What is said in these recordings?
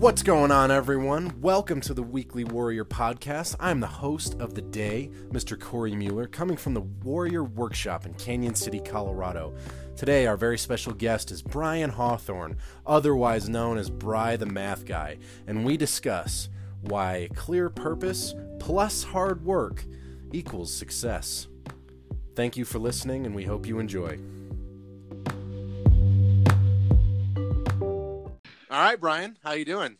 What's going on, everyone? Welcome to the Weekly Warrior Podcast. I'm the host of the day, Mr. Cory Mueller, coming from the Warrior Workshop in Cañon City, Colorado. Today, our very special guest is Brian Hawthorne, otherwise known as Bri the Math Guy, and we discuss why clear purpose plus hard work equals success. Thank you for listening, and we hope you enjoy. All right, Brian, how you doing?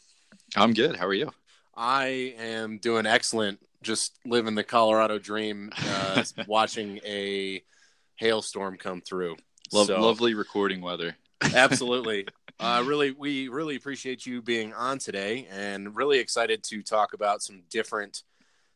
I'm good. How are you? I am doing excellent. Just living the Colorado dream, uh, watching a hailstorm come through. Lo- So- Lovely recording weather. Absolutely. Uh, really, we really appreciate you being on today, and really excited to talk about some different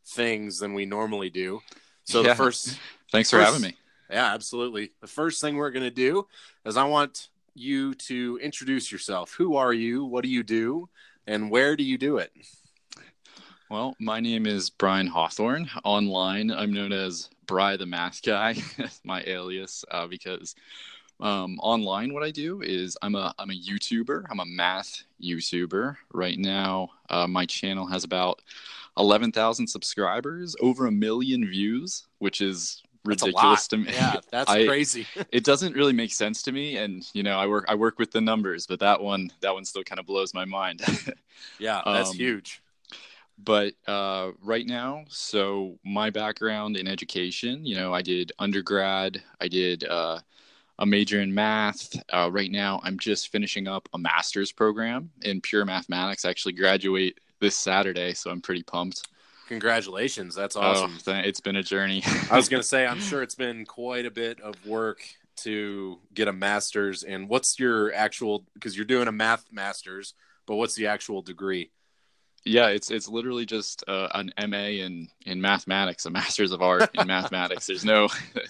things than we normally do. So Yeah. the first, Thanks for having me. yeah, absolutely. The first thing we're going to do is I want you to introduce yourself. Who are you? What do you do? And where do you do it? Well, my name is Brian Hawthorne. Online, I'm known as Bri the Math Guy, my alias, uh, because um, online, what I do is I'm a I'm a YouTuber. I'm a math YouTuber. Right now, uh, my channel has about eleven thousand subscribers, over a million views, which is ridiculous to me. Yeah, that's I- crazy. it doesn't really make sense to me and you know i work i work with the numbers but that one that one still kind of blows my mind yeah, that's Um, huge. but uh, right now so my background in education you know i did undergrad i did uh, a major in math uh, right now i'm just finishing up a master's program in pure mathematics i actually graduate this saturday so i'm pretty pumped Congratulations. That's awesome. oh, it's been a journey I was going to say, I'm sure it's been quite a bit of work to get a master's. And what's your actual, because you're doing a math master's, but what's the actual degree? Yeah, it's it's literally just uh, an MA in in mathematics, a Master's of Art in mathematics. There's no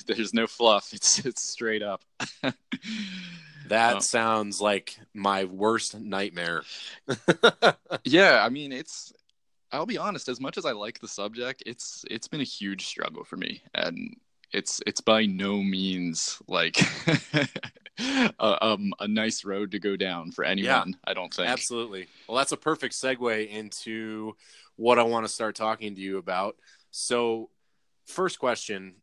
there's no fluff. It's it's straight up. That Oh. sounds like my worst nightmare. yeah, I mean it's. I'll be honest. As much as I like the subject, it's it's been a huge struggle for me, and it's it's by no means like a, um, a nice road to go down for anyone. I don't think. Absolutely. Well, that's a perfect segue into what I want to start talking to you about. So, first question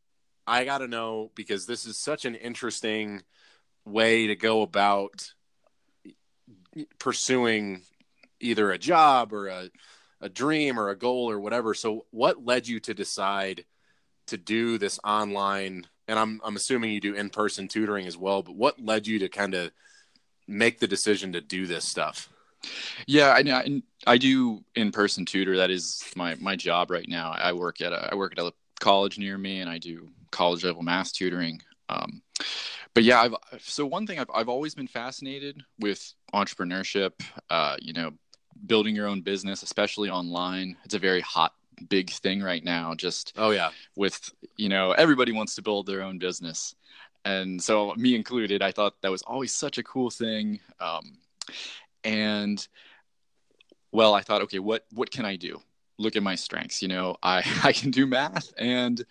I got to know because this is such an interesting way to go about pursuing either a job or a, a dream or a goal or whatever. So, what led you to decide to do this online? And I'm, I'm assuming you do in person tutoring as well, but what led you to kind of make the decision to do this stuff? Yeah, I, I do in person tutor. That is my my job right now. I work at a I work at a college near me, and I do college level math tutoring. Um, but yeah, I've so one thing I've I've always been fascinated with entrepreneurship. Uh, you know, building your own business, especially online. It's a very hot big thing right now. Just Oh yeah, with you know everybody wants to build their own business and so me included i thought that was always such a cool thing um, and well i thought okay what what can i do look at my strengths you know i i can do math and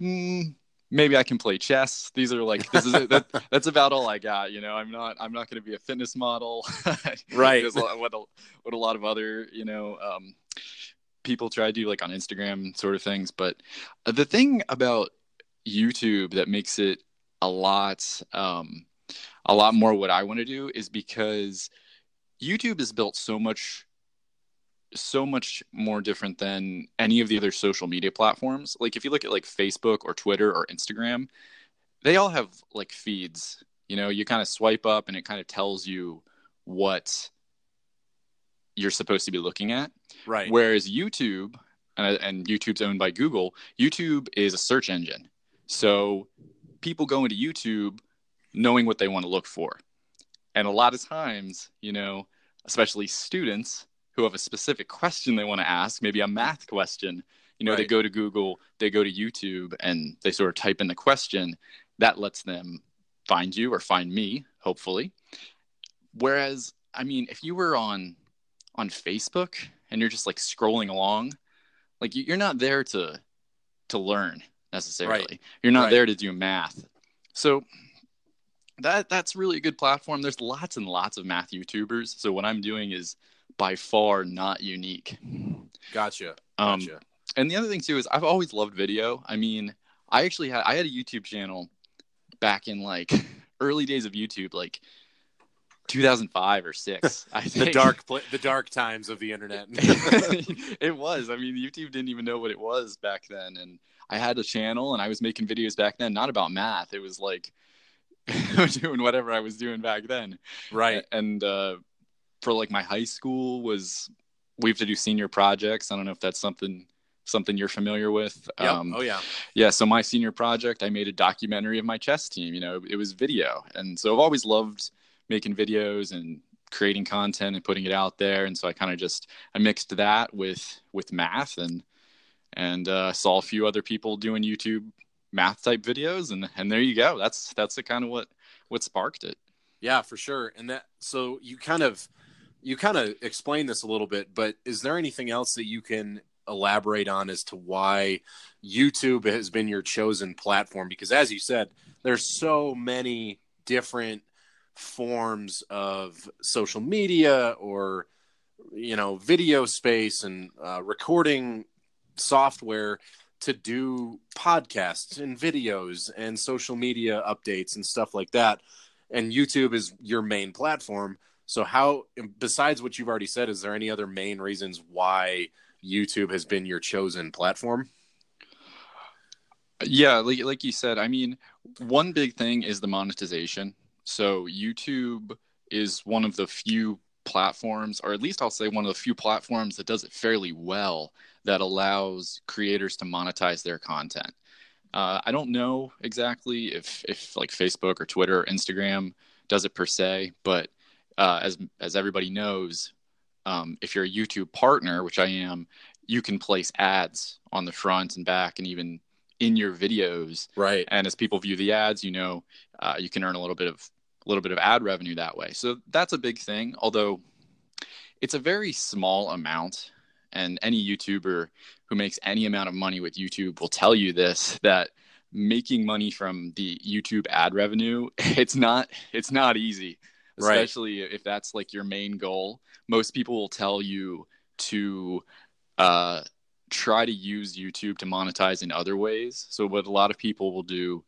mm, maybe i can play chess. These are like this is that, that's about all i got you know? I'm not i'm not going to be a fitness model. Right. What a, what a lot of other you know um, people try to do like on instagram sort of things. But the thing about youtube that makes it a lot um, a lot more what i want to do is because youtube is built so much so much more different than any of the other social media platforms like if you look at like facebook or twitter or instagram they all have like feeds you know you kind of swipe up and it kind of tells you what you're supposed to be looking at right. Whereas YouTube, and, and YouTube's owned by Google, YouTube is a search engine. So people go into YouTube knowing what they want to look for. And a lot of times, you know, especially students who have a specific question they want to ask, maybe a math question, you know, they go to Google, they go to YouTube, and they sort of type in the question. That lets them find you or find me, hopefully. Whereas, I mean, if you were on on Facebook and you're just like scrolling along, like you- you're not there to to learn necessarily. Right. You're not Right. there to do math. So that that's really a good platform. There's lots and lots of math YouTubers. So what I'm doing is by far not unique. Gotcha. Um, Gotcha. and the other thing too is I've always loved video. I mean, I actually had I had a YouTube channel back in like early days of YouTube, like 2005 or six. I the dark pla the dark times of the internet. it was. I mean, YouTube didn't even know what it was back then, and I had a channel and I was making videos back then, not about math. It was like doing whatever I was doing back then. right. And uh, for like my high school was we have to do senior projects. I don't know if that's something something you're familiar with. Yep. Um, oh yeah. yeah so my senior project i made a documentary of my chess team you know it was video and so i've always loved making videos and creating content and putting it out there and so i kind of just i mixed that with with math and and uh, saw a few other people doing youtube math type videos and and there you go that's that's the kind of what what sparked it Yeah, for sure. And that so you kind of you kind of explained this a little bit, but is there anything else that you can elaborate on as to why YouTube has been your chosen platform? Because as you said, there's so many different forms of social media or you know video space and uh, recording software to do podcasts and videos and social media updates and stuff like that and YouTube is your main platform. So how besides what you've already said, is there any other main reasons why YouTube has been your chosen platform? Yeah, like like you said, I mean, one big thing is the monetization. So YouTube is one of the few platforms, or at least I'll say one of the few platforms that does it fairly well that allows creators to monetize their content. Uh, I don't know exactly if if like Facebook or Twitter or Instagram does it per se, but uh, as as everybody knows, um, if you're a YouTube partner, which I am, you can place ads on the front and back and even in your videos. Right. And as people view the ads, you know, uh, you can earn a little bit of a little bit of ad revenue that way. So that's a big thing. Although it's a very small amount, and any YouTuber who makes any amount of money with YouTube will tell you this that making money from the YouTube ad revenue it's not it's not easy Right. especially if that's like your main goal most people will tell you to uh, try to use YouTube to monetize in other ways. So what a lot of people will do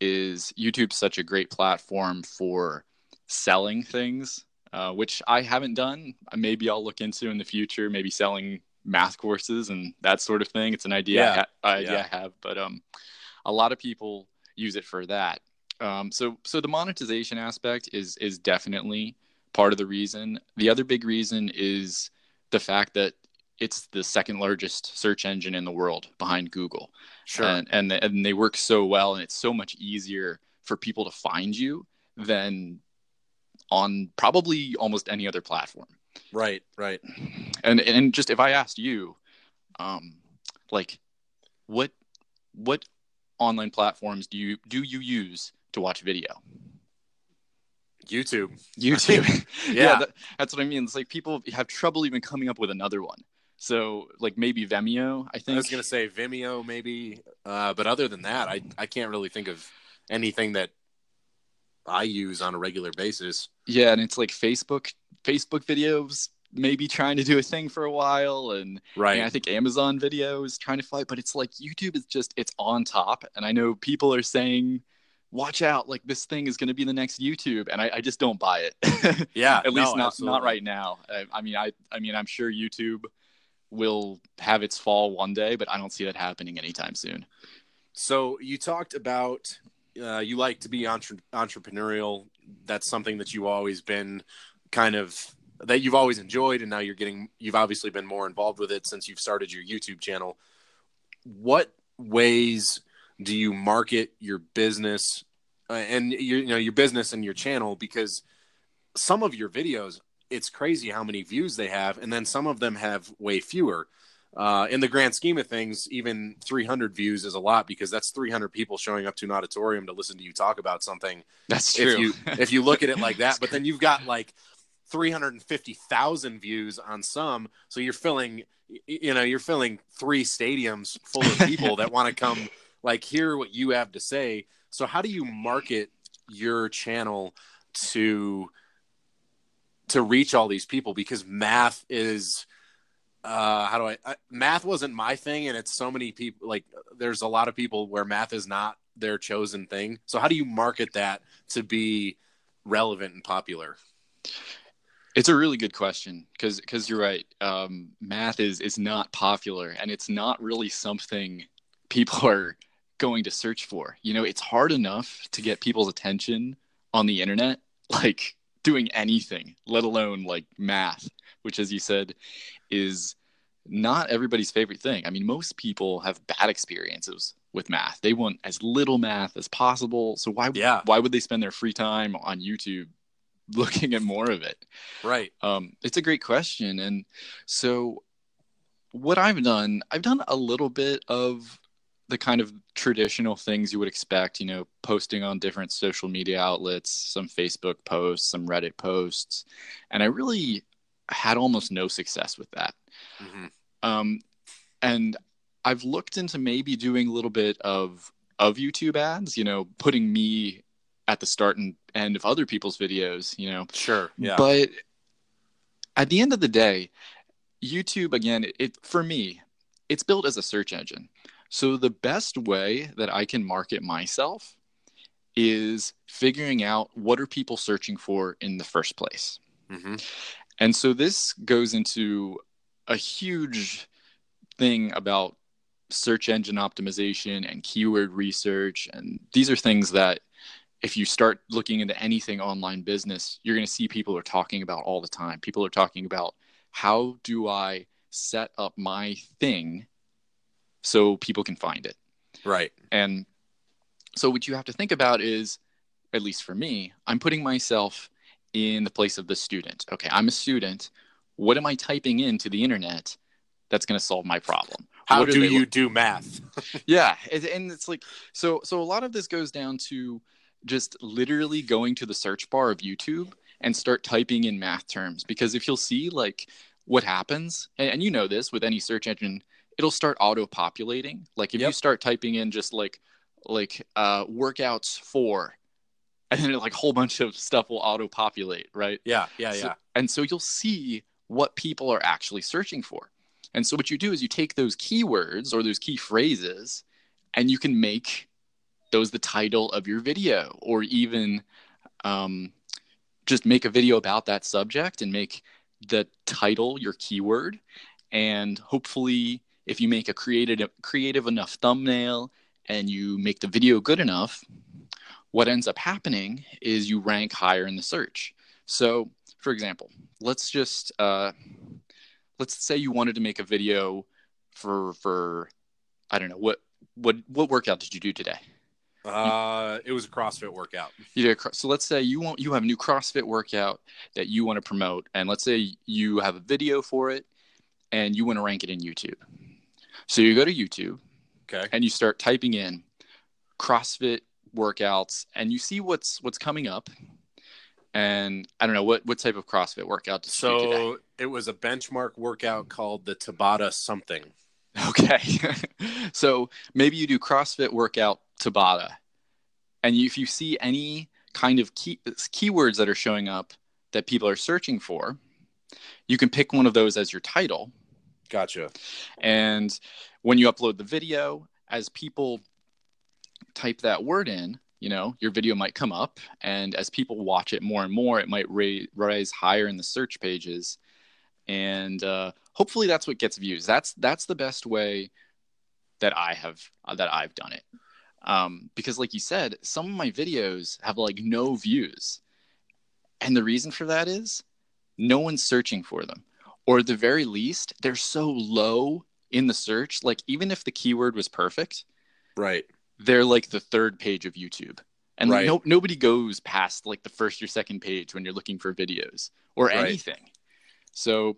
is YouTube's such a great platform for selling things, uh, which I haven't done. Maybe I'll look into in the future. Maybe selling math courses and that sort of thing. It's an idea, Yeah. I, ha- idea Yeah. I have, but um, a lot of people use it for that. Um, so so the monetization aspect is is definitely part of the reason. The other big reason is the fact that it's the second largest search engine in the world behind Google. Sure. And, and and they work so well and it's so much easier for people to find you than on probably almost any other platform. right. Right. And and just if I asked you um like what what online platforms do you do you use to watch video? YouTube. YouTube. Yeah. that, that's what I mean. It's like people have trouble even coming up with another one. So like maybe Vimeo, I think. I was gonna say Vimeo maybe, uh, but other than that, I I can't really think of anything that I use on a regular basis. Yeah, and it's like Facebook Facebook videos maybe trying to do a thing for a while and, Right. and I think Amazon video is trying to fight, but it's like YouTube is just it's on top. And I know people are saying, watch out, like this thing is gonna be the next YouTube, and I, I just don't buy it. yeah. At least no, not absolutely. not right now. I, I mean I I mean I'm sure YouTube will have its fall one day, but I don't see that happening anytime soon. So you talked about uh, you like to be entre- entrepreneurial. That's something that you've always been kind of that you've always enjoyed, and now you're getting you've obviously been more involved with it since you've started your YouTube channel. What ways do you market your business uh, and your you know your business and your channel? Because some of your videos, it's crazy how many views they have, and then some of them have way fewer uh, in the grand scheme of things, even 300 views is a lot because that's 300 people showing up to an auditorium to listen to you talk about something. That's true. If you if you look at it like that, but then you've got like 350,000 views on some, so you're filling, you know, you're filling three stadiums full of people that want to come like hear what you have to say. So how do you market your channel to to reach all these people? Because math is uh how do I, I math wasn't my thing and it's so many people like there's a lot of people where math is not their chosen thing. So how do you market that to be relevant and popular? It's a really good question because because you're right. Um, math is is not popular and it's not really something people are going to search for you know it's hard enough to get people's attention on the internet like doing anything let alone like math which as you said is not everybody's favorite thing. I mean, most people have bad experiences with math. They want as little math as possible. So why yeah. why would they spend their free time on YouTube looking at more of it? Right. Um, it's a great question. And so what I've done, I've done a little bit of the kind of traditional things you would expect, you know, posting on different social media outlets, some Facebook posts, some Reddit posts. And I really had almost no success with that. Mm-hmm. Um, and I've looked into maybe doing a little bit of of YouTube ads, you know, putting me at the start and end of other people's videos, you know. Sure. Yeah. But at the end of the day, YouTube again, it, it for me, it's built as a search engine. So the best way that I can market myself is figuring out what are people searching for in the first place. Mm-hmm. And so this goes into a huge thing about search engine optimization and keyword research. And these are things that if you start looking into anything online business, you're going to see people are talking about all the time. People are talking about how do I set up my thing so people can find it. Right. And so what you have to think about is, at least for me, I'm putting myself in the place of the student. Okay, I'm a student. What am I typing into the internet that's going to solve my problem? How do you look- do math? yeah, and it's like so. So a lot of this goes down to just literally going to the search bar of YouTube and start typing in math terms because if you'll see like what happens, and, you know this with any search engine, it'll start auto populating. Like if yep. you start typing in just like like uh, workouts for and then like a whole bunch of stuff will auto populate, right? Yeah, yeah, so, yeah. And so you'll see what people are actually searching for. And so what you do is you take those keywords or those key phrases and you can make those the title of your video or even um, just make a video about that subject and make the title your keyword and hopefully if you make a creative creative enough thumbnail and you make the video good enough what ends up happening is you rank higher in the search. So, for example, let's just uh, let's say you wanted to make a video for for I don't know what what what workout did you do today? Uh, it was a CrossFit workout. You did a, so let's say you want you have a new CrossFit workout that you want to promote, and let's say you have a video for it, and you want to rank it in YouTube. So you go to YouTube, okay, and you start typing in CrossFit workouts and you see what's what's coming up. And i don't know what what type of crossfit workout so it was a benchmark workout called the tabata something. Okay. So maybe you do crossfit workout tabata. And if you see any kind of key, keywords that are showing up that people are searching for you can pick one of those as your title gotcha and when you upload the video as people type that word in, you know, your video might come up, and as people watch it more and more, it might ra- rise higher in the search pages, and uh, hopefully that's what gets views. That's that's the best way that I have uh, that I've done it. Um, because, like you said, some of my videos have like no views, and the reason for that is no one's searching for them, or at the very least, they're so low in the search. Like even if the keyword was perfect, right they're like the third page of YouTube. And right. no, nobody goes past like the first or second page when you're looking for videos or right. anything. So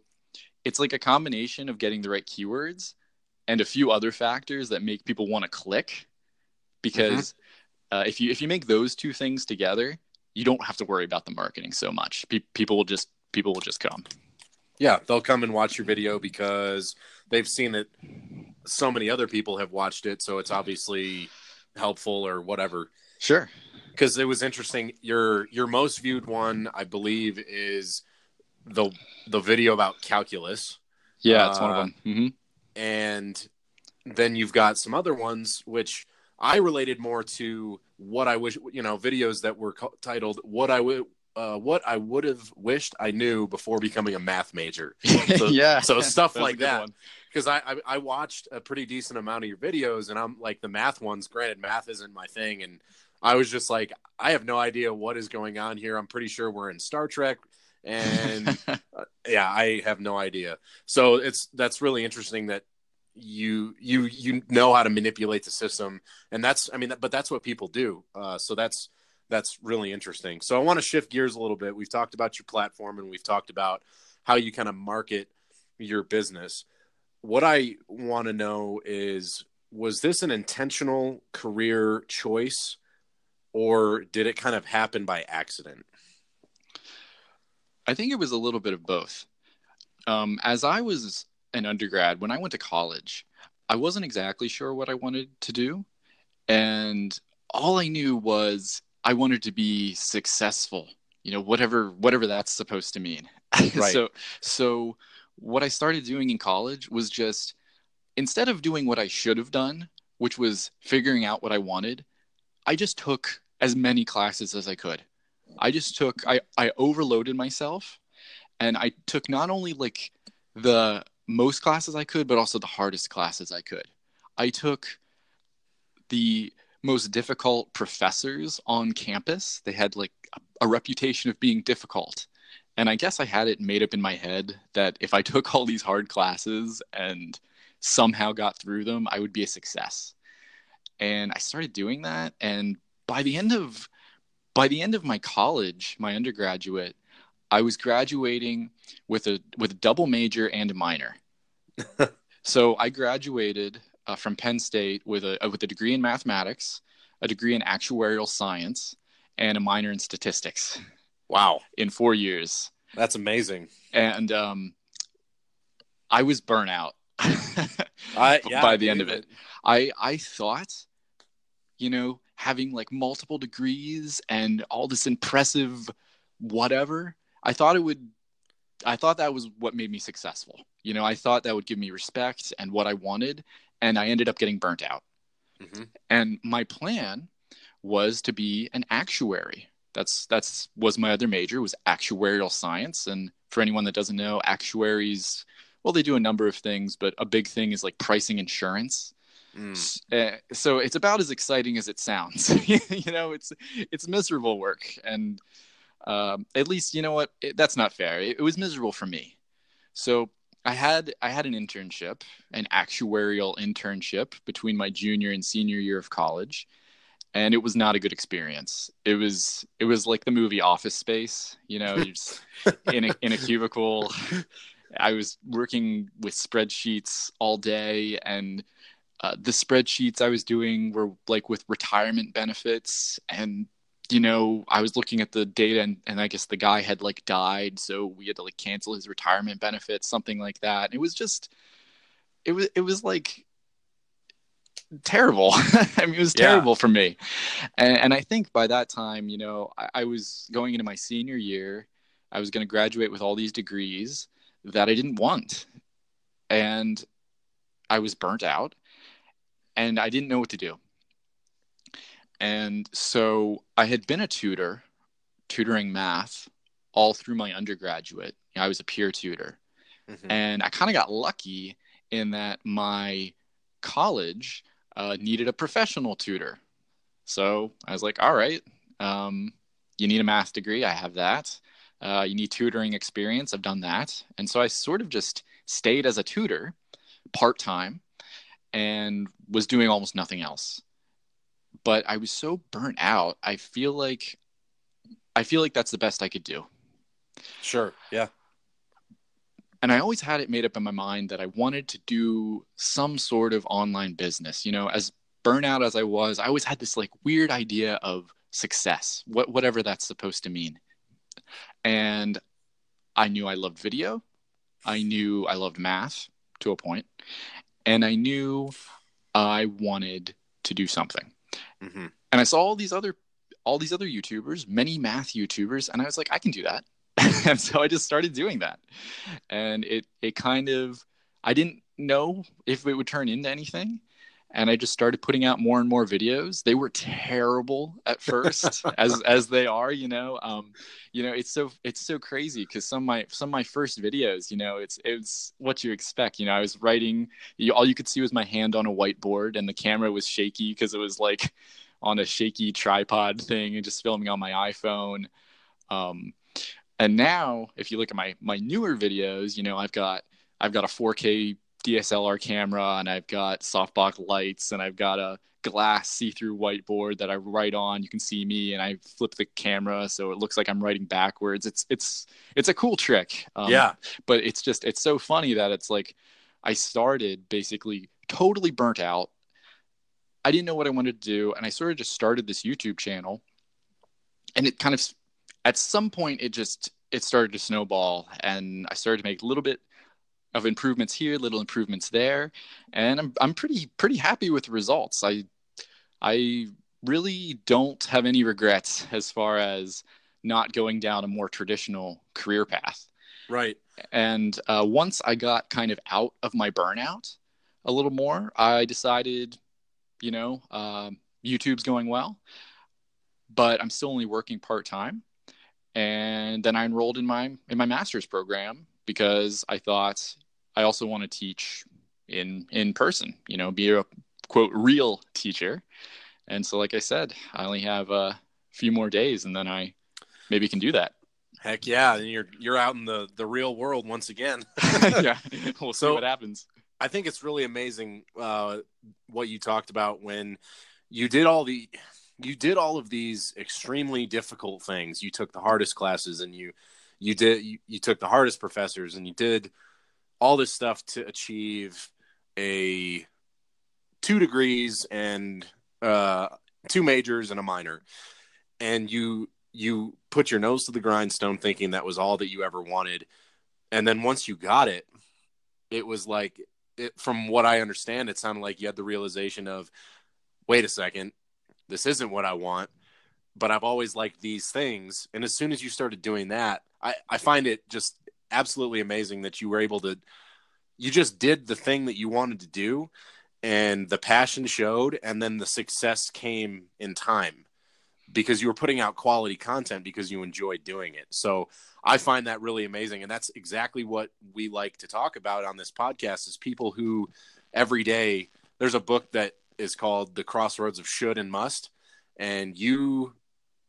it's like a combination of getting the right keywords and a few other factors that make people want to click. Because mm-hmm. uh, if you if you make those two things together, you don't have to worry about the marketing so much. Pe- people will just people will just come. Yeah, they'll come and watch your video because they've seen it. So many other people have watched it, so it's obviously helpful or whatever. Sure. Because it was interesting. Your your most viewed one, I believe, is the the video about calculus. Yeah, it's one of Uh, them. hmm and then you've got some other ones which I related more to what I wish you know videos that were co- titled "What I would uh, What I Would Have Wished I Knew Before Becoming a Math Major." So- yeah. so stuff like that. Because I, I I watched a pretty decent amount of your videos, and I'm like the math ones. Granted, math isn't my thing, and I was just like, I have no idea what is going on here. I'm pretty sure we're in Star Trek, and yeah i have no idea so it's that's really interesting that you you you know how to manipulate the system and that's i mean but that's what people do uh, so that's that's really interesting so i want to shift gears a little bit we've talked about your platform and we've talked about how you kind of market your business what i want to know is was this an intentional career choice or did it kind of happen by accident I think it was a little bit of both. Um, as I was an undergrad, when I went to college, I wasn't exactly sure what I wanted to do. And all I knew was I wanted to be successful, you know, whatever whatever that's supposed to mean. Right. so so what I started doing in college was just instead of doing what I should have done, which was figuring out what I wanted, I just took as many classes as I could. I just took I I overloaded myself and I took not only like the most classes I could but also the hardest classes I could. I took the most difficult professors on campus. They had like a, a reputation of being difficult. And I guess I had it made up in my head that if I took all these hard classes and somehow got through them, I would be a success. And I started doing that and by the end of by the end of my college, my undergraduate, I was graduating with a with a double major and a minor. so I graduated uh, from Penn State with a with a degree in mathematics, a degree in actuarial science, and a minor in statistics wow in four years. that's amazing And um, I was burnout I, yeah, by the end of it. I I thought, you know, having like multiple degrees and all this impressive whatever, I thought it would I thought that was what made me successful. You know, I thought that would give me respect and what I wanted, and I ended up getting burnt out. Mhm. And my plan was to be an actuary. That's that's was my other major was actuarial science. And for anyone that doesn't know, actuaries, well, they do a number of things, but a big thing is like pricing insurance. Mm. Uh, so it's about as exciting as it sounds. you know, it's it's miserable work, and um, at least you know what it, that's not fair. It, it was miserable for me. So I had I had an internship, an actuarial internship between my junior and senior year of college, and it was not a good experience. It was it was like the movie Office Space. You know, you're just in a in a cubicle. I was working with spreadsheets all day, and uh, the spreadsheets I was doing were like with retirement benefits, and you know, I was looking at the data, and, and I guess the guy had like died, so we had to like cancel his retirement benefits, something like that. And it was just, it was it was like terrible. I mean, it was Yeah. terrible for me, and, and I think by that time, you know, I, I was going into my senior year. I was going to graduate with all these degrees that I didn't want, and I was burnt out, and I didn't know what to do. And so I had been a tutor, tutoring math all through my undergraduate. You know, I was a peer tutor. Mhm. And I kind of got lucky in that my college uh, needed a professional tutor. So I was like, all right, um, you need a math degree. I have that. Uh, you need tutoring experience. I've done that. And so I sort of just stayed as a tutor part time and was doing almost nothing else. But I was so burnt out. I feel like I feel like that's the best I could do. Sure. Yeah. and I always had it made up in my mind that I wanted to do some sort of online business. You know, as burnout as I was, I always had this like weird idea of success, what whatever that's supposed to mean. And I knew I loved video. I knew I loved math to a point, and I knew I wanted to do something. Hmm And I saw all these other all these other YouTubers, many math YouTubers, and I was like, I can do that. and so I just started doing that, and it it kind of I didn't know if it would turn into anything, and I just started putting out more and more videos. They were terrible at first, as as they are, you know. Um, you know, it's so it's so crazy because some of my some of my first videos, you know, it's it's what you expect. You know, I was writing, you, all you could see was my hand on a whiteboard, and the camera was shaky because it was like on a shaky tripod thing and just filming on my iPhone. Um, and now, if you look at my my newer videos, you know, I've got I've got a 4K DSLR camera and I've got softbox lights and I've got a glass see-through whiteboard that I write on. You can see me and I flip the camera so it looks like I'm writing backwards. It's it's it's a cool trick. Um, yeah. But it's just it's so funny that it's like I started basically totally burnt out. I didn't know what I wanted to do and I sort of just started this YouTube channel. And it kind of at some point it just it started to snowball and I started to make a little bit of improvements here, little improvements there, and I'm I'm pretty pretty happy with the results. I I really don't have any regrets as far as not going down a more traditional career path. Right. And uh, once I got kind of out of my burnout a little more, I decided, you know, uh, YouTube's going well, but I'm still only working part time. And then I enrolled in my in my master's program because I thought I also want to teach in in person. You know, be a quote real teacher. And so, like I said, I only have a few more days, and then I maybe can do that. Heck yeah! And you're you're out in the the real world once again. yeah, we'll see so, what happens. I think it's really amazing uh, what you talked about when you did all the you did all of these extremely difficult things. You took the hardest classes, and you you did you, you took the hardest professors, and you did all this stuff to achieve a two degrees and uh, two majors and a minor, and you you put your nose to the grindstone thinking that was all that you ever wanted, and then once you got it, it was like it, from what I understand, it sounded like you had the realization of, wait a second, this isn't what I want, but I've always liked these things, and as soon as you started doing that, I I find it just absolutely amazing that you were able to you just did the thing that you wanted to do and the passion showed and then the success came in time because you were putting out quality content because you enjoyed doing it. So I find that really amazing and that's exactly what we like to talk about on this podcast is people who every day there's a book that is called The Crossroads of Should and Must and you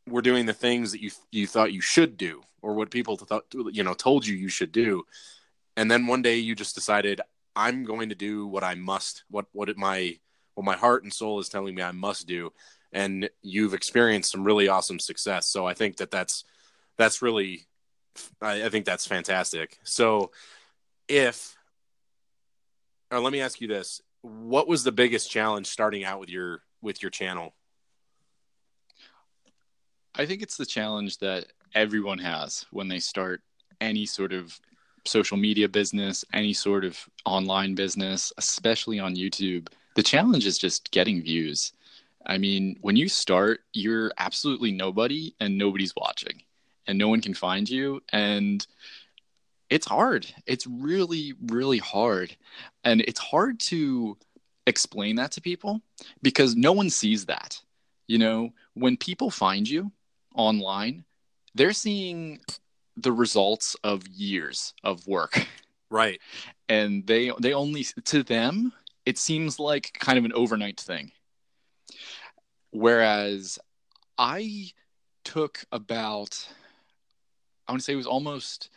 were doing the things that you you thought you should do or what people thought you know told you you should do. And then one day you just decided i'm going to do what i must what what my what my heart and soul is telling me i must do. And you've experienced some really awesome success. So i think that that's that's really i, I think that's fantastic. So if or let me ask you this. What was the biggest challenge starting out with your with your channel i think it's the challenge that everyone has when they start any sort of social media business, any sort of online business, especially on YouTube. The challenge is just getting views. I mean, when you start, you're absolutely nobody and nobody's watching and no one can find you. And it's hard. It's really, really hard. And it's hard to explain that to people because no one sees that. You know, when people find you online, they're seeing the results of years of work. Right. And they they only to them it seems like kind of an overnight thing. Whereas I took about I want to say it was almost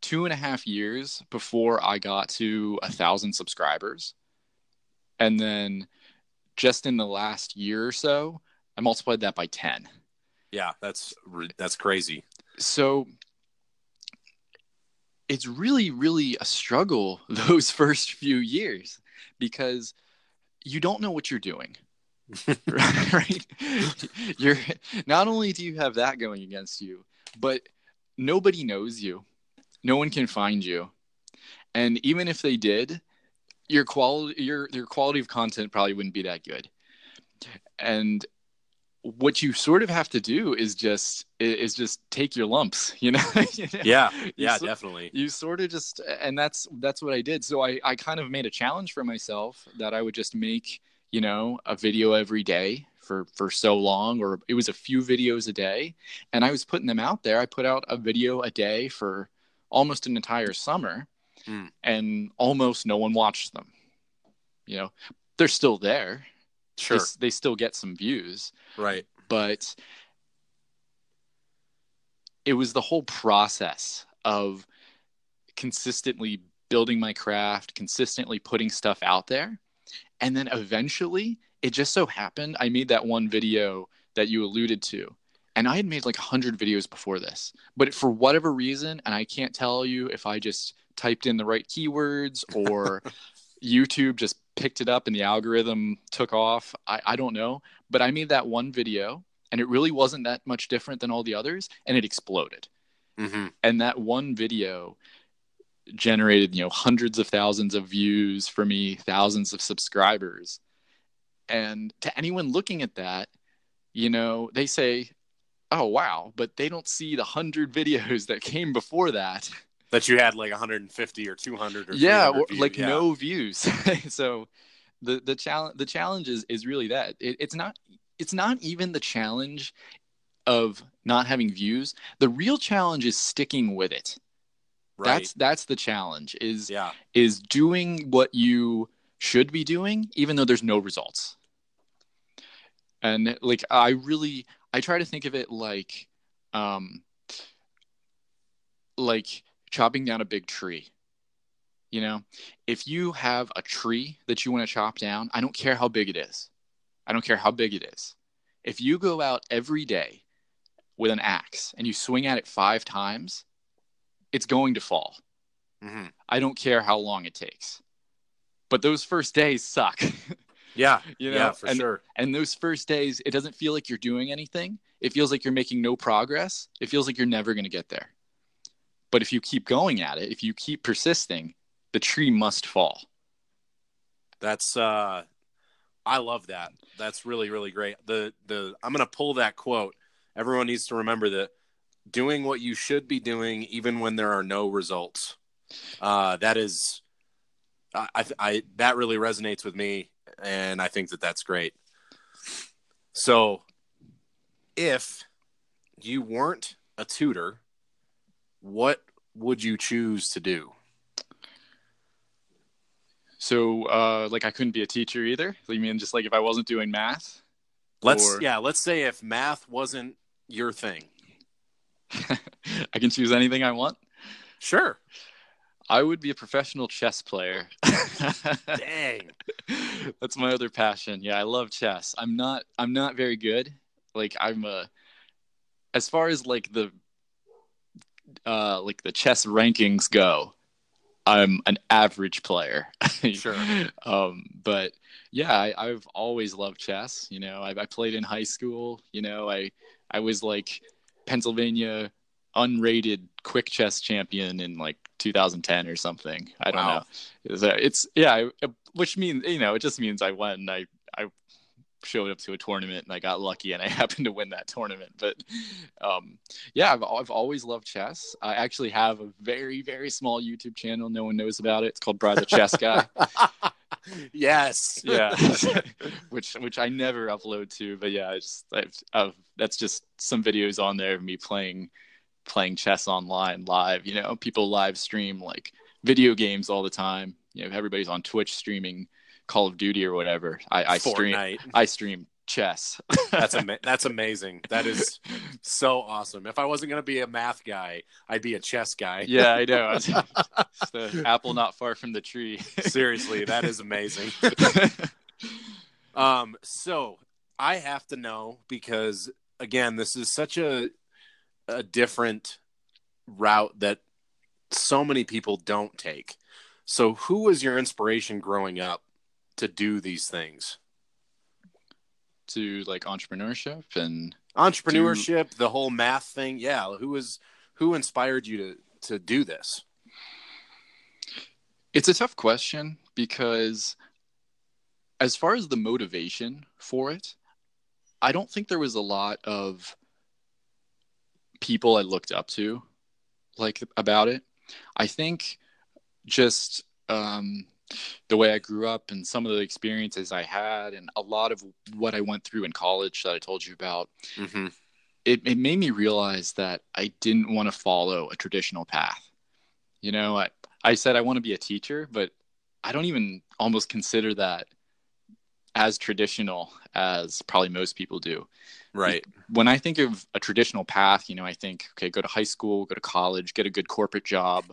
two and a half years before I got to a thousand subscribers. And then just in the last year or so, I multiplied that by 10. Yeah, that's that's crazy. So it's really really a struggle those first few years because you don't know what you're doing. Right? You're not only do you have that going against you but nobody knows you. No one can find you. And even if they did your quality your your quality of content probably wouldn't be that good. And what you sort of have to do is just is just take your lumps you know. Yeah, yeah, so- definitely. you sort of just and that's that's what i did. So i i kind of made a challenge for myself that i would just make you know a video every day for for so long or it was a few videos a day. And i was putting them out there. I put out a video a day for almost an entire summer Hmm. and almost no one watched them you know? They're still there Sure, they, they still get some views right. but it was the whole process of consistently building my craft, consistently putting stuff out there. And then eventually, it just so happened I made that one video that you alluded to. And I had made like 100 videos before this. But for whatever reason, and I can't tell you if I just typed in the right keywords or YouTube just picked it up and the algorithm took off. I, I don't know. But I made that one video and it really wasn't that much different than all the others and it exploded hmm and that one video generated you know hundreds of thousands of views for me thousands of subscribers and to anyone looking at that you know they say oh wow but they don't see the 100 videos that came before that That you had like 150 or 200 or yeah or, like Yeah. no views. So the the challenge the challenge is, is really that. It, it's not it's not even the challenge of not having views. The real challenge is sticking with it. Right. that's that's the challenge is yeah, is doing what you should be doing even though there's no results. And like i really i try to think of it like um like chopping down a big tree you know if you have a tree that you want to chop down i don't care how big it is i don't care how big it is if you go out every day with an axe and you swing at it five times it's going to fall hmm I don't care how long it takes. But those first days suck. yeah, You know, yeah, for and- sure. and those first days, it doesn't feel like you're doing anything. It feels like you're making no progress. It feels like you're never going to get there. But if you keep going at it, if you keep persisting, the tree must fall. That's uh I love that. That's really really great. The the I'm going to pull that quote. Everyone needs to remember that doing what you should be doing even when there are no results. Uh that is I I, I that really resonates with me and I think that that's great. So if you weren't a tutor, what would you choose to do? So, uh, like, I couldn't be a teacher either. You mean just like if I wasn't doing math? Let's Or- yeah, let's say if math wasn't your thing. I can choose anything I want. Sure. I would be a professional chess player. Dang. That's my other passion. Yeah, I love chess. I'm not I'm not very good. Like I'm a as far as like the uh like the chess rankings go, I'm an average player. Sure. um but yeah, I, I've always loved chess. You know, I, I played in high school, you know, I I was like Pennsylvania unrated quick chess champion in like 2010 or something. I don't know. It's, it's yeah, it- which means you know it just means I won. I I showed up to a tournament and I got lucky and I happened to win that tournament. But um, yeah, I've I've always loved chess. I actually have a very very small YouTube channel. No one knows about it. It's called Brad the Chess Guy. yes. yeah, which which I never upload to. But yeah, I just I've, I've, that's just some videos on there of me playing playing chess online live. You know, people live stream like video games all the time. You know, everybody's on Twitch streaming Call of Duty or whatever. I, I stream I stream chess. That's ama- that's amazing. That is so awesome. If I wasn't going to be a math guy, I'd be a chess guy. yeah, I know. It's the apple not far from the tree. Seriously, that is amazing. Um, so I have to know because again, this is such a a different route that so many people don't take. So who was your inspiration growing up to do these things? to like entrepreneurship and Entrepreneurship, the whole math thing. Yeah, who was who inspired you to to do this? It's a tough question because, as far as the motivation for it, I don't think there was a lot of people I looked up to like about it. I think just um, the way I grew up and some of the experiences I had and a lot of what I went through in college that I told you about, Mm-hmm. it, it made me realize that I didn't want to follow a traditional path. You know, I, I said I want to be a teacher, but I don't even almost consider that as traditional as probably most people do. Right. When I think of a traditional path, you know, I think, okay, go to high school, go to college, get a good corporate job,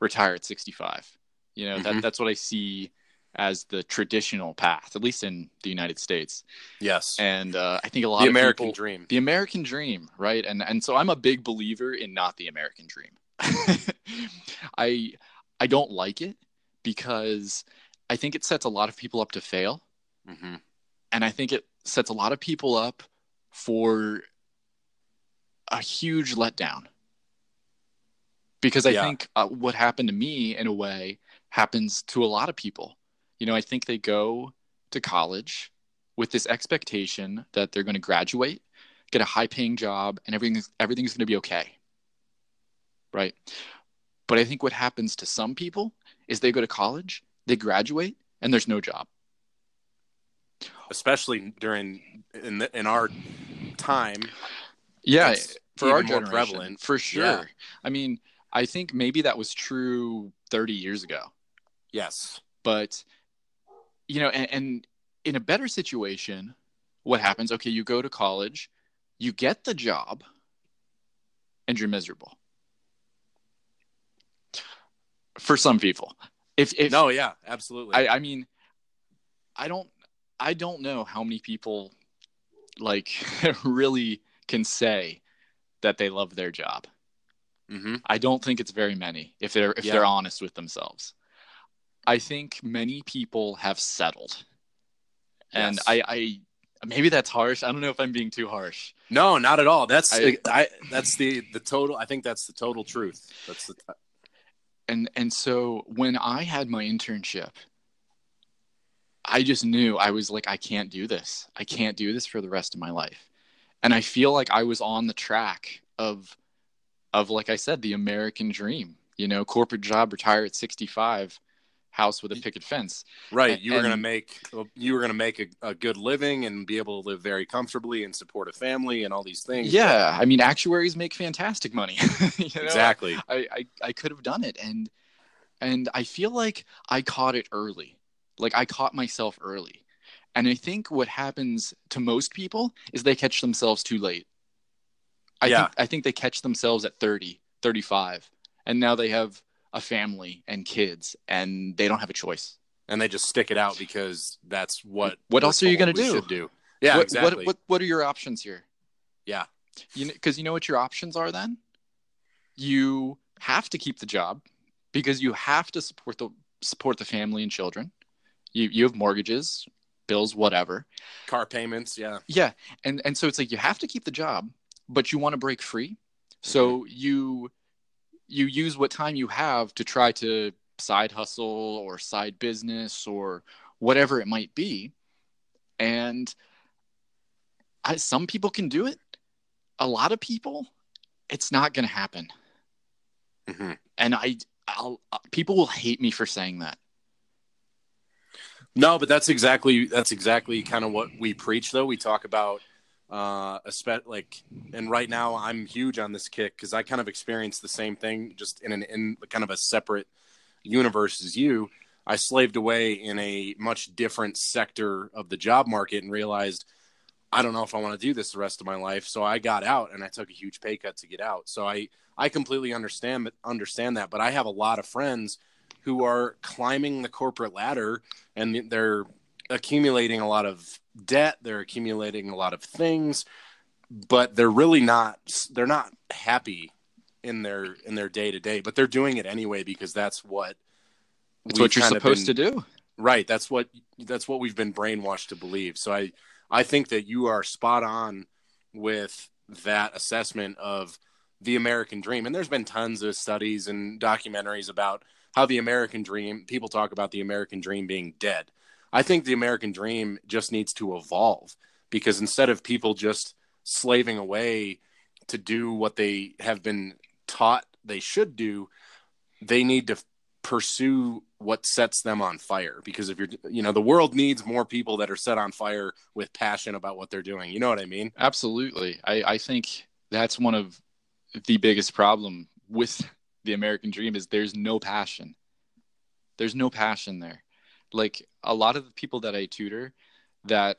retire at 65. You know, Mhm. that, that's what I see as the traditional path, at least in the United States. Yes. And uh, I think a lot of the of American people, dream. the American dream, right? And and so I'm a big believer in not the American dream. I I don't like it because I think it sets a lot of people up to fail, Mm-hmm. and I think it sets a lot of people up for a huge letdown. Because I Yeah. think uh, what happened to me in a way happens to a lot of people. You know, I think they go to college with this expectation that they're going to graduate, get a high paying job, and everything's everything's going to be okay. Right? But I think what happens to some people is they go to college, they graduate, and there's no job. Especially during in the, in our time. Yeah, for our more generation, prevalent. for sure. Yeah. I mean, I think maybe that was true 30 years ago, Yes. but you know, and, and in a better situation, what happens? Okay, you go to college, you get the job, and you're miserable. For some people, if if no. Yeah. Absolutely. I, I mean, I don't, I don't know how many people like really can say that they love their job. mm-hmm. I don't think it's very many if they're if Yeah. they're honest with themselves. I think many people have settled, and Yes. I, I maybe that's harsh. I don't know if I'm being too harsh. No, not at all. That's I, I- that's the the total. I think that's the total truth. That's the and and so when I had my internship, I just knew I was like, I can't do this. I can't do this for the rest of my life. And I feel like I was on the track of of like I said, the American dream. You know, corporate job, retire at sixty five, house with a picket fence. right. And- You were gonna make you were gonna make a, a good living and be able to live very comfortably and support a family and all these things. Yeah, I mean, actuaries make fantastic money. You know, exactly. I, I, I could have done it, and and I feel like I caught it early. Like I caught myself early, and I think what happens to most people is they catch themselves too late. I Yeah. think I think they catch themselves at 30, 35, and now they have a family and kids, and they don't have a choice. And they just stick it out because that's what. What else are you gonna do? Do. Yeah. what, exactly. What, what what are your options here? Yeah. You know, because you know what your options are then. You have to keep the job because you have to support the support the family and children. You you have mortgages, bills, whatever. Car payments. Yeah. Yeah, and and so it's like you have to keep the job, but you want to break free. So mm-hmm. you you use what time you have to try to side hustle or side business or whatever it might be. And I, some people can do it. A lot of people, it's not going to happen. hmm And I, I'll, uh, people will hate me for saying that. No, but that's exactly that's exactly kind of what we preach. Though we talk about, uh, espe- like, and right now I'm huge on this kick because I kind of experienced the same thing, just in an in kind of a separate universe as you. I slaved away in a much different sector of the job market and realized I don't know if I want to do this the rest of my life. So I got out and I took a huge pay cut to get out. So I I completely understand understand that, but I have a lot of friends who are climbing the corporate ladder and they're accumulating a lot of debt, they're accumulating a lot of things, but they're really not they're not happy in their in their day to day, but they're doing it anyway because that's what It's what you're supposed to do. Right. That's what that's what we've been brainwashed to believe. So I I think that you are spot on with that assessment of the American dream. And there's been tons of studies and documentaries about how the American dream people talk about the American dream being dead. I think the American dream just needs to evolve because instead of people just slaving away to do what they have been taught they should do, they need to pursue what sets them on fire. Because if you're you know the world needs more people that are set on fire with passion about what they're doing. You know what i mean? Absolutely. I i think that's one of the biggest problem with the american dream is there's no passion. There's no passion there like a lot of the people that i tutor that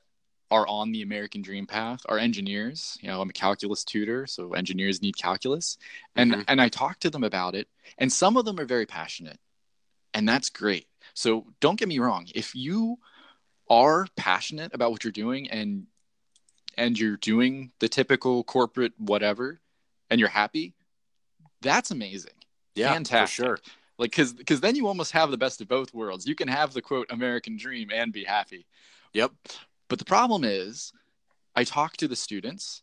are on the American dream path are engineers. You know, I'm a calculus tutor, so engineers need calculus. And mm-hmm. and I talk to them about it, and some of them are very passionate. And that's great. So don't get me wrong, if you are passionate about what you're doing and and you're doing the typical corporate whatever and you're happy, that's amazing. Yeah, Fantastic. for sure. Like cuz cuz then you almost have the best of both worlds. You can have the quote American dream and be happy. Yep. But the problem is, I talk to the students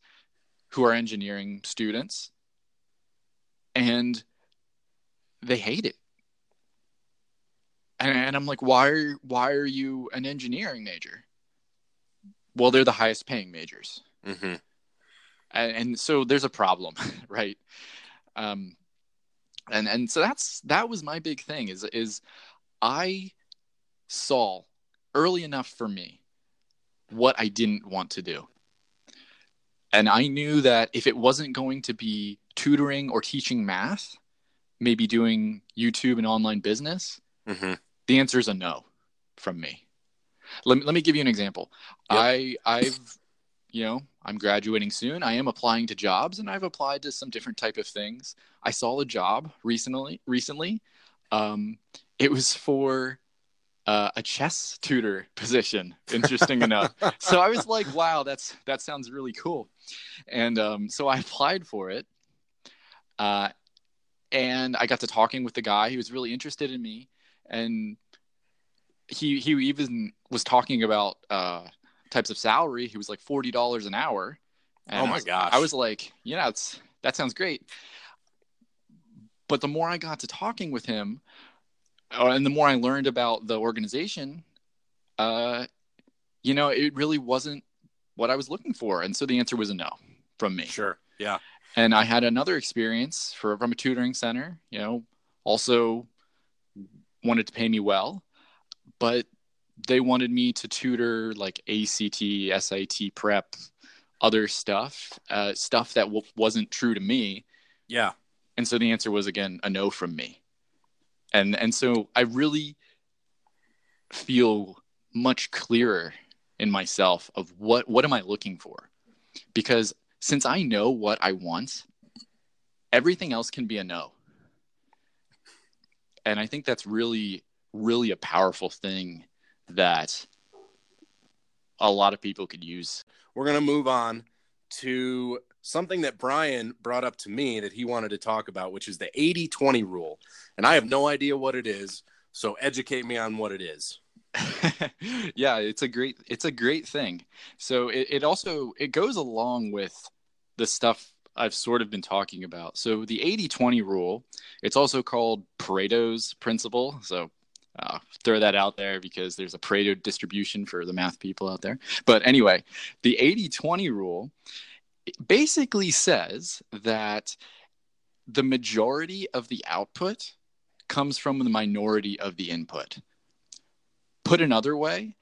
who are engineering students, and they hate it. And, and I'm like, why are why are you an engineering major? Well, they're the highest paying majors, mm-hmm. and, and so there's a problem, right? Um, and and so that's that was my big thing is is I saw early enough for me what I didn't want to do. And I knew that if it wasn't going to be tutoring or teaching math, maybe doing YouTube and online business, mm-hmm. the answer is a no from me. Let me, let me give you an example. Yep. I I've you know I'm graduating soon. I am applying to jobs and I've applied to some different type of things. I saw a job recently. Recently, um, it was for uh, a chess tutor position. Interesting enough. So I was like, wow, that's that sounds really cool. And um, so I applied for it. Uh, and I got to talking with the guy. He was really interested in me, and he he even was talking about uh, types of salary. He was like forty dollars an hour. And oh my I was, gosh! I was like, yeah, it's that sounds great. But the more I got to talking with him, uh, and the more I learned about the organization, uh, you know, it really wasn't what I was looking for, and so the answer was a no from me. Sure. Yeah. And I had another experience for from a tutoring center. You know, also wanted to pay me well, but they wanted me to tutor like ACT, SAT prep, other stuff, uh, stuff that w- wasn't true to me. Yeah. And so the answer was again a no from me and and so I really feel much clearer in myself of what what am I looking for because since I know what I want everything else can be a no and I think that's really really a powerful thing that a lot of people could use we're going to move on to something that Brian brought up to me that he wanted to talk about, which is the 80 20 rule. And I have no idea what it is. So educate me on what it is. yeah, it's a great it's a great thing. So it, it also it goes along with the stuff I've sort of been talking about. So the 80-20 rule, it's also called Pareto's principle. So uh, throw that out there because there's a Pareto distribution for the math people out there. But anyway, the 80-20 rule basically says that the majority of the output comes from the minority of the input. Put another way,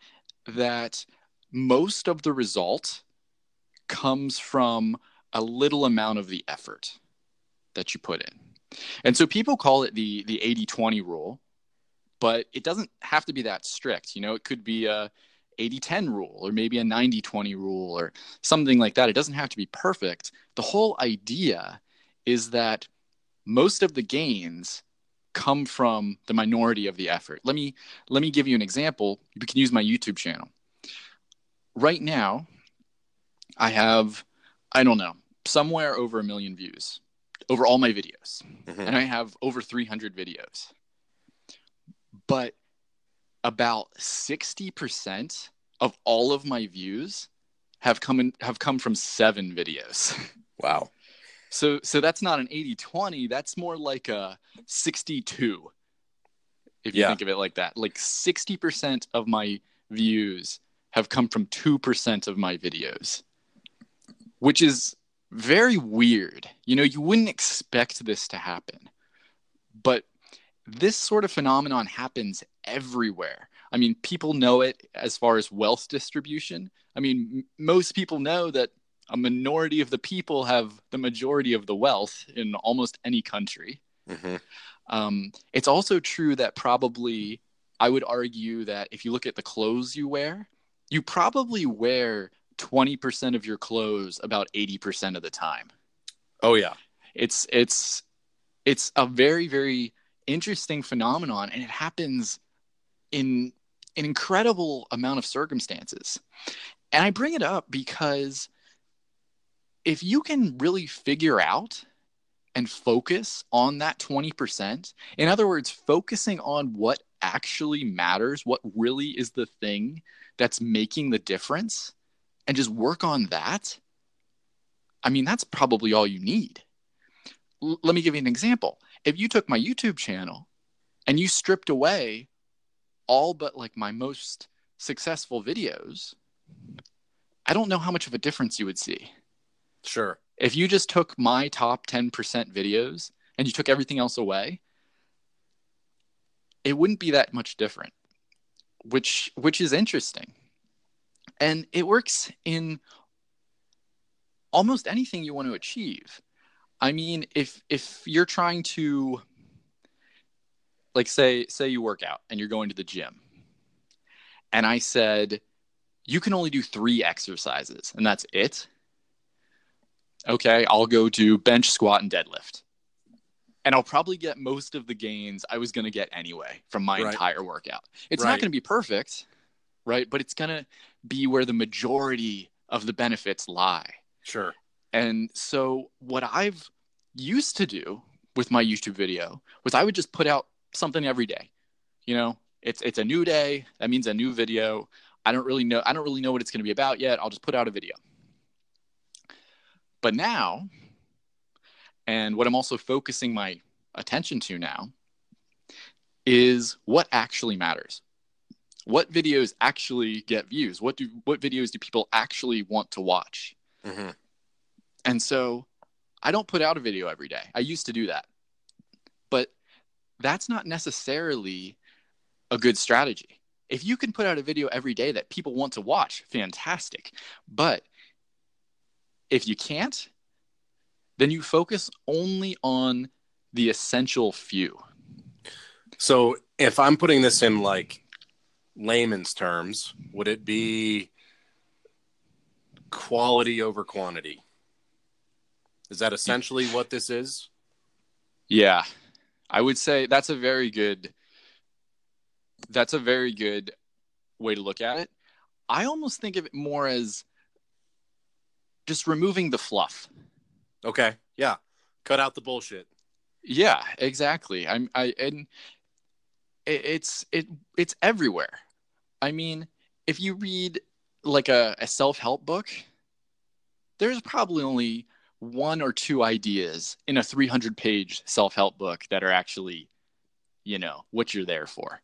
that most of the result comes from a little amount of the effort that you put in. And so people call it the the 80-20 rule, but it doesn't have to be that strict. You know, it could be a 80 10 rule or maybe a 90 20 rule or something like that. It doesn't have to be perfect. The whole idea is that most of the gains come from the minority of the effort. Let me let me give you an example. You can use my YouTube channel. Right now, I have I don't know, somewhere over a million views over all my videos. Mm-hmm. And I have over 300 videos. But about 60% of all of my views have come in, have come from seven videos. Wow. So so that's not an 80-20, that's more like a 62. If you yeah. think of it like that. Like 60% of my views have come from 2% of my videos, which is very weird. You know, you wouldn't expect this to happen. But this sort of phenomenon happens everywhere. I mean, people know it as far as wealth distribution. I mean, m- most people know that a minority of the people have the majority of the wealth in almost any country. Mm-hmm. Um, it's also true that probably I would argue that if you look at the clothes you wear, you probably wear 20% of your clothes about 80% of the time. Oh yeah. It's it's it's a very very interesting phenomenon and it happens in an incredible amount of circumstances. And I bring it up because if you can really figure out and focus on that 20%, in other words, focusing on what actually matters, what really is the thing that's making the difference, and just work on that, I mean, that's probably all you need. L- let me give you an example. If you took my YouTube channel and you stripped away all but like my most successful videos, I don't know how much of a difference you would see. Sure. If you just took my top 10% videos and you took everything else away, it wouldn't be that much different, which which is interesting. And it works in almost anything you want to achieve. I mean, if if you're trying to like say say you work out and you're going to the gym and I said you can only do 3 exercises and that's it. Okay, I'll go do bench, squat and deadlift. And I'll probably get most of the gains I was going to get anyway from my Right. entire workout. It's Right. not going to be perfect, right? But it's going to be where the majority of the benefits lie. Sure. And so what I've used to do with my YouTube video was I would just put out something every day. You know, it's it's a new day. That means a new video. I don't really know I don't really know what it's going to be about yet. I'll just put out a video. But now and what I'm also focusing my attention to now is what actually matters. What videos actually get views? What do what videos do people actually want to watch? Mm-hmm. And so I don't put out a video every day. I used to do that. But that's not necessarily a good strategy. If you can put out a video every day that people want to watch, fantastic. But if you can't, then you focus only on the essential few. So if I'm putting this in like layman's terms, would it be quality over quantity? Is that essentially what this is? Yeah. I would say that's a very good that's a very good way to look at it. I almost think of it more as just removing the fluff. Okay. Yeah. Cut out the bullshit. Yeah, exactly. I'm I and it, it's it it's everywhere. I mean, if you read like a, a self-help book, there's probably only one or two ideas in a 300 page self-help book that are actually, you know, what you're there for.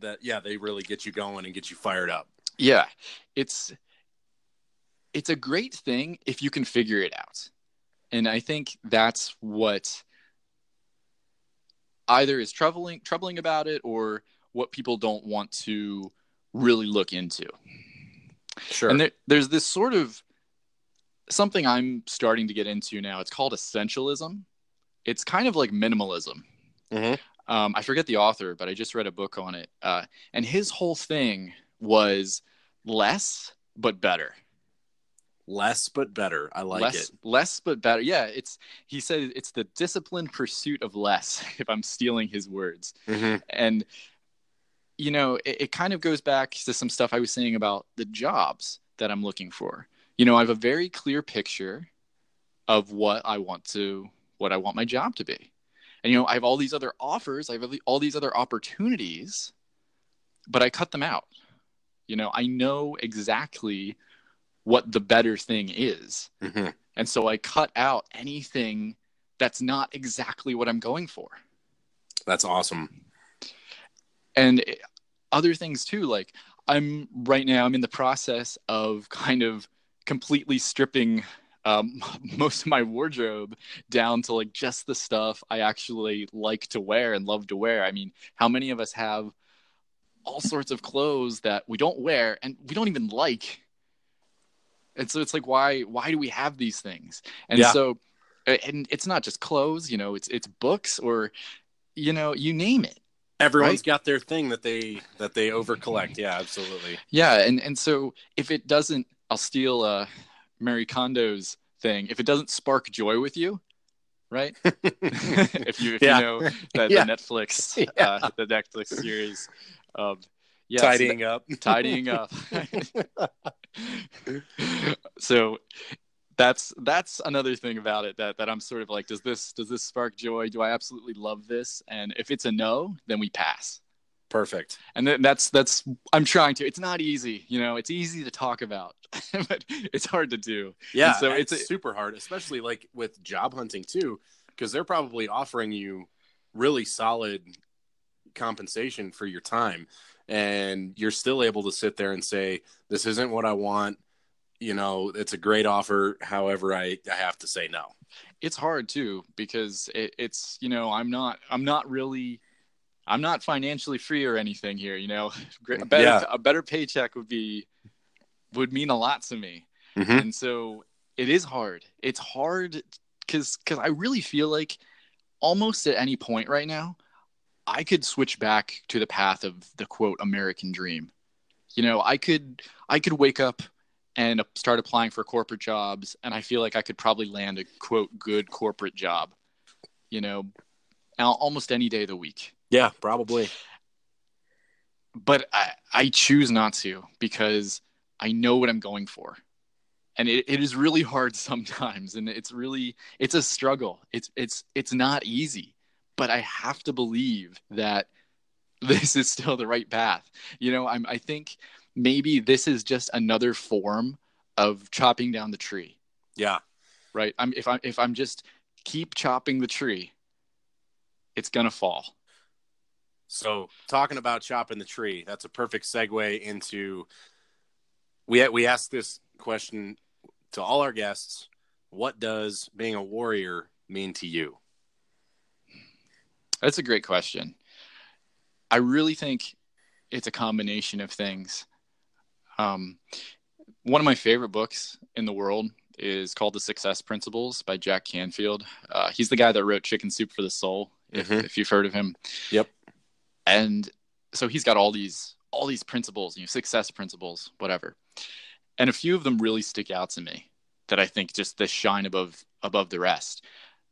That yeah, they really get you going and get you fired up. Yeah. It's it's a great thing if you can figure it out. And I think that's what either is troubling troubling about it or what people don't want to really look into. Sure. And there, there's this sort of something I'm starting to get into now. It's called essentialism. It's kind of like minimalism. Mhm. Um, I forget the author, but I just read a book on it. Uh, and his whole thing was less but better. Less but better. I like less, it. less but better. Yeah, it's he said it's the disciplined pursuit of less. If I'm stealing his words, Mm-hmm. and you know it, it kind of goes back to some stuff i was saying about the jobs that i'm looking for you know i have a very clear picture of what i want to what i want my job to be and you know i have all these other offers i have all these other opportunities but i cut them out you know i know exactly what the better thing is Mm-hmm. and so i cut out anything that's not exactly what i'm going for That's awesome. and other things too like I'm right now. I'm in the process of kind of completely stripping um, most of my wardrobe down to like just the stuff I actually like to wear and love to wear. I mean, how many of us have all sorts of clothes that we don't wear and we don't even like? And so it's like, why why do we have these things? And Yeah. so, and it's not just clothes. You know, it's it's books or, you know, you name it. Everyone's Right. got their thing that they that they over collect. Yeah, absolutely. Yeah, and and so if it doesn't, I'll steal uh, Marie Kondo's thing. If it doesn't spark joy with you, right? if you if Yeah. you know the, Yeah. the Netflix Yeah. uh, the Netflix series, um, Tidying up. tidying up. so that's that's another thing about it that that I'm sort of like, does this does this spark joy? Do I absolutely love this? And if it's a no, then we pass Perfect. and then that's that's i'm trying to it's not easy you know it's easy to talk about but it's hard to do Yeah, And so it's, it's super hard, especially like with job hunting too, because they're probably offering you really solid compensation for your time, and you're still able to sit there and say, "This isn't what I want." You know, it's a great offer. However, I I have to say no. it's hard too because it, it's you know i'm not i'm not really i'm not financially free or anything here you know? A better, Yeah. a better paycheck would be would mean a lot to me. Mhm. and so it is hard. It's hard because because i really feel like almost at any point right now i could switch back to the path of the quote american dream. You know i could i could wake up and start applying for corporate jobs and i feel like i could probably land a quote good corporate job you know almost any day of the week Yeah, probably. but I, I choose not to because I know what I'm going for. And it, it is really hard sometimes and it's really it's a struggle. It's it's it's not easy, but I have to believe that this is still the right path. You know, I'm I think maybe this is just another form of chopping down the tree, Yeah, right? I'm if I am if I'm just keep chopping the tree, it's going to fall. So, talking about chopping the tree, that's a perfect segue into we we asked this question to all our guests. What does being a warrior mean to you? That's a great question. I really think it's a combination of things. Um, one of my favorite books in the world is called The Success Principles by Jack Canfield. Uh, he's the guy that wrote Chicken Soup for the Soul, if, Mhm. if you've heard of him. Yep. And so he's got all these all these principles, you know, success principles, whatever. And a few of them really stick out to me that I think just the shine above above the rest.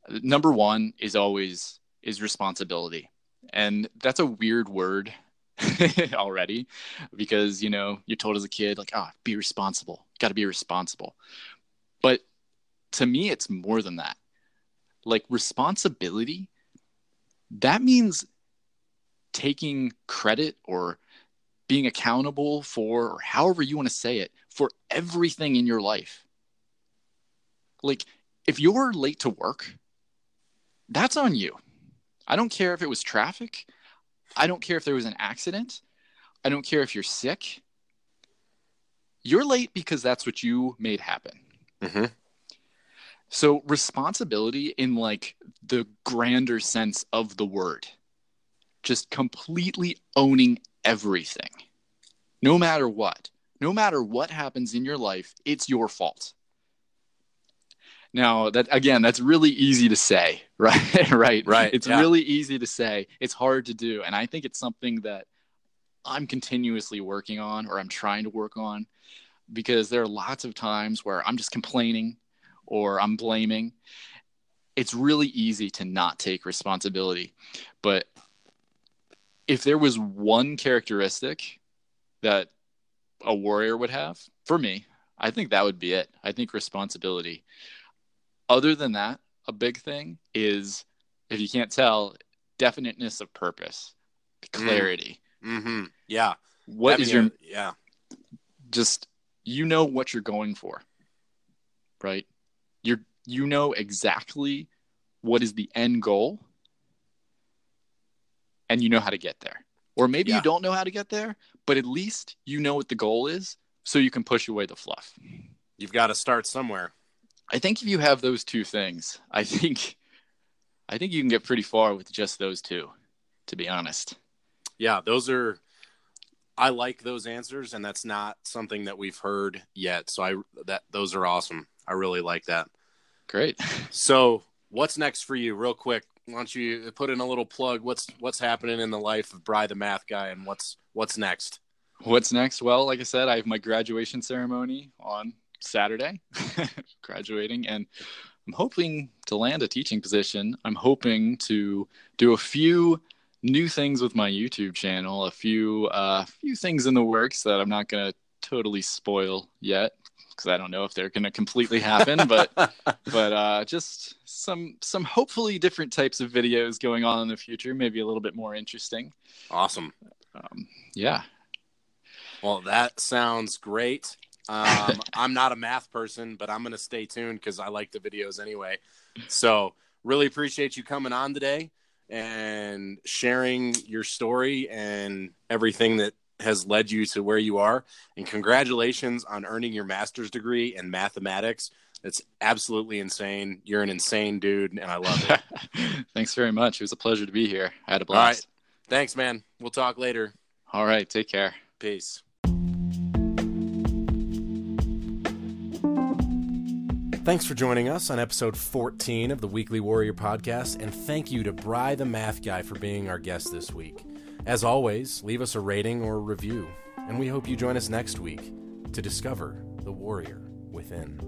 Number one is always is responsibility. And that's a weird word already because, you know, you're told as a kid, like, ah, be responsible. Got to be responsible. But to me, it's more than that. Like, responsibility, that means taking credit or being accountable for, or however you want to say it, for everything in your life. Like, if you're late to work, that's on you. I don't care if it was traffic. I don't care if there was an accident. I don't care if you're sick. You're late because that's what you made happen. Mm-hmm. So, responsibility in like the grander sense of the word, just completely owning everything, no matter what, no matter what happens in your life, it's your fault. Now, that again, that's really easy to say, right? right. Right, It's yeah. really easy to say. It's hard to do. And I think it's something that I'm continuously working on or I'm trying to work on because there are lots of times where I'm just complaining or I'm blaming. It's really easy to not take responsibility. But if there was one characteristic that a warrior would have, for me, I think that would be it. I think responsibility. Other than that, a big thing is if you can't tell, definiteness of purpose, clarity. Mm-hmm. Yeah. What is your a- yeah? just you know what you're going for right you're you know exactly what is the end goal and you know how to get there or maybe Yeah. you don't know how to get there but at least you know what the goal is so you can push away the fluff. You've got to start somewhere. I think if you have those two things, I think I think you can get pretty far with just those two, to be honest. Yeah, those are I like those answers and that's not something that we've heard yet. So I that those are awesome. I really like that. Great. So, what's next for you real quick? Why don't you put in a little plug what's what's happening in the life of Bri the math guy and what's what's next? What's next? Well, like I said, I have my graduation ceremony on Saturday, graduating, and I'm hoping to land a teaching position. I'm hoping to do a few new things with my YouTube channel, a few uh, few things in the works that I'm not gonna totally spoil yet because I don't know if they're gonna completely happen, but but uh, just some some hopefully different types of videos going on in the future, maybe a little bit more interesting. Awesome. Um, yeah. Well, that sounds great. Um, I'm not a math person, but I'm going to stay tuned because I like the videos anyway. So, really appreciate you coming on today and sharing your story and everything that has led you to where you are. And congratulations on earning your master's degree in mathematics. It's absolutely insane. You're an insane dude, and I love it. Thanks very much. It was a pleasure to be here. I had a blast. All right. Thanks, man. We'll talk later. All right. Take care. Peace. Thanks for joining us on episode 14 of the Weekly Warrior podcast, and thank you to Bri the Math Guy for being our guest this week. As always, leave us a rating or review, and we hope you join us next week to discover the warrior within.